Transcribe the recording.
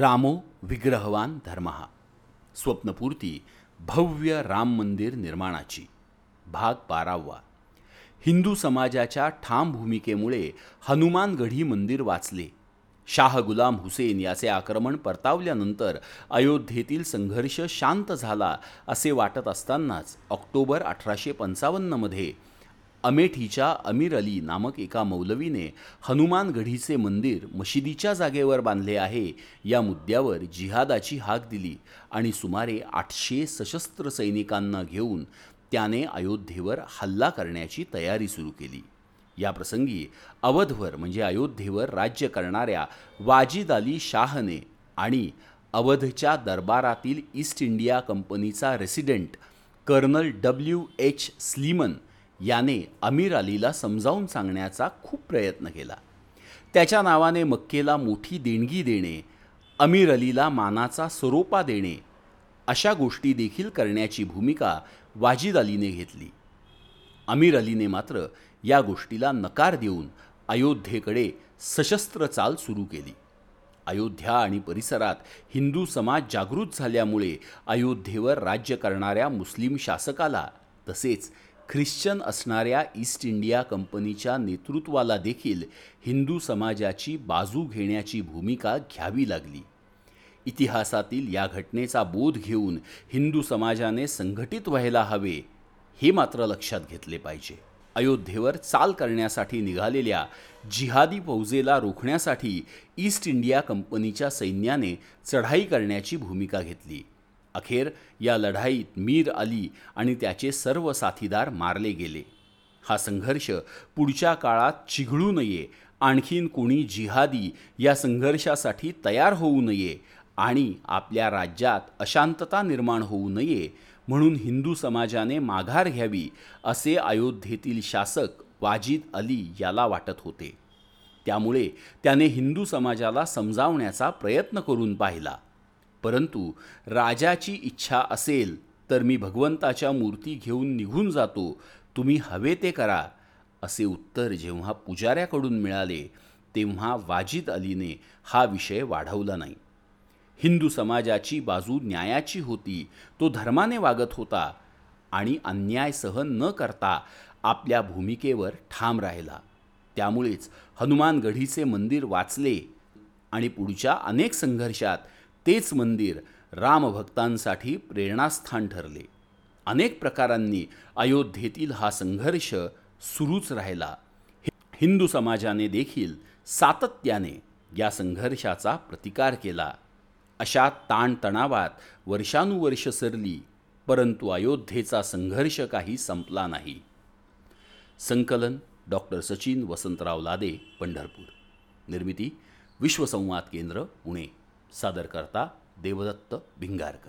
रामो विग्रहवान धर्महा स्वप्नपूर्ती भव्य राम मंदिर निर्माणाची. भाग बारावा. हिंदू समाजाच्या ठाम भूमिकेमुळे हनुमानगढी मंदिर वाचले. शाह गुलाम हुसेन याचे आक्रमण परतावल्यानंतर अयोध्येतील संघर्ष शांत झाला असे वाटत असतानाच ऑक्टोबर अठराशे पंचावन्नमध्ये अमेठीच्या अमीर अली नामक एका मौलवीने हनुमानगढीचे मंदिर मशिदीच्या जागेवर बांधले आहे. या मुद्द्यावर जिहादाची हाक दिली आणि सुमारे आठशे सशस्त्र सैनिकांना घेऊन त्याने अयोध्येवर हल्ला करण्याची तयारी सुरू केली. या प्रसंगी अवधवर म्हणजे अयोध्येवर राज्य करणाऱ्या वाजिद अली शाहने आणि अवधच्या दरबारातील ईस्ट इंडिया कंपनीचा resident colonel W H Sleeman याने अमीर अलीला समजावून सांगण्याचा खूप प्रयत्न केला. त्याच्या नावाने मक्केला मोठी देणगी देणे अमीर अलीला मानाचा स्वरूपा देणे अशा गोष्टी देखील करण्याची भूमिका वाजिद अलीने घेतली. अमीर अलीने मात्र या गोष्टीला नकार देऊन अयोध्येकडे सशस्त्र चाल सुरू केली. अयोध्या आणि परिसरात हिंदू समाज जागृत झाल्यामुळे अयोध्येवर राज्य करणाऱ्या मुस्लिम शासकाला तसेच ख्रिश्चन असणाऱ्या ईस्ट इंडिया कंपनीच्या नेतृत्वाला देखील हिंदू समाजाची बाजू घेण्याची भूमिका घ्यावी लागली. इतिहासातील या घटनेचा बोध घेऊन हिंदू समाजाने संघटित व्हायला हवे हे मात्र लक्षात घेतले पाहिजे. अयोध्येवर चाल करण्यासाठी निघालेल्या जिहादी फौजेला रोखण्यासाठी ईस्ट इंडिया कंपनीच्या सैन्याने चढाई करण्याची भूमिका घेतली. अखेर या लढाईत मीर अली आणि त्याचे सर्व साथीदार मारले गेले. हा संघर्ष पुढच्या काळात चिघळू नये. आणखीन कोणी जिहादी या संघर्षासाठी तयार होऊ नये आणि आपल्या राज्यात अशांतता निर्माण होऊ नये म्हणून हिंदू समाजाने माघार घ्यावी असे अयोध्येतील शासक वाजिद अली याला वाटत होते. त्यामुळे त्याने हिंदू समाजाला समजावण्याचा प्रयत्न करून पाहिला. परंतु राजाची इच्छा असेल तर मी भगवंताच्या मूर्ती घेऊन निघून जातो. तुम्ही हवे ते करा असे उत्तर जेव्हा पुजाऱ्याकडून मिळाले तेव्हा वाजिद अलीने हा विषय वाढवला नाही. हिंदू समाजाची बाजू न्यायाची होती तो धर्माने वागत होता आणि अन्याय सहन न करता आपल्या भूमिकेवर ठाम राहिला. त्यामुळेच हनुमानगढीचे मंदिर वाचले आणि पुढच्या अनेक संघर्षात तेच मंदिर रामभक्तांसाठी प्रेरणास्थान ठरले. अनेक प्रकारांनी अयोध्येतील हा संघर्ष सुरूच राहिला. हिंदू समाजाने देखील सातत्याने या संघर्षाचा प्रतिकार केला. अशा ताणतणावात वर्षानुवर्ष सरली परंतु अयोध्येचा संघर्ष काही संपला नाही. संकलन डॉक्टर सचिन वसंतराव लादे पंढरपूर. निर्मिती विश्वसंवाद केंद्र पुणे. सादर करता देवदत्त भिंगारकर.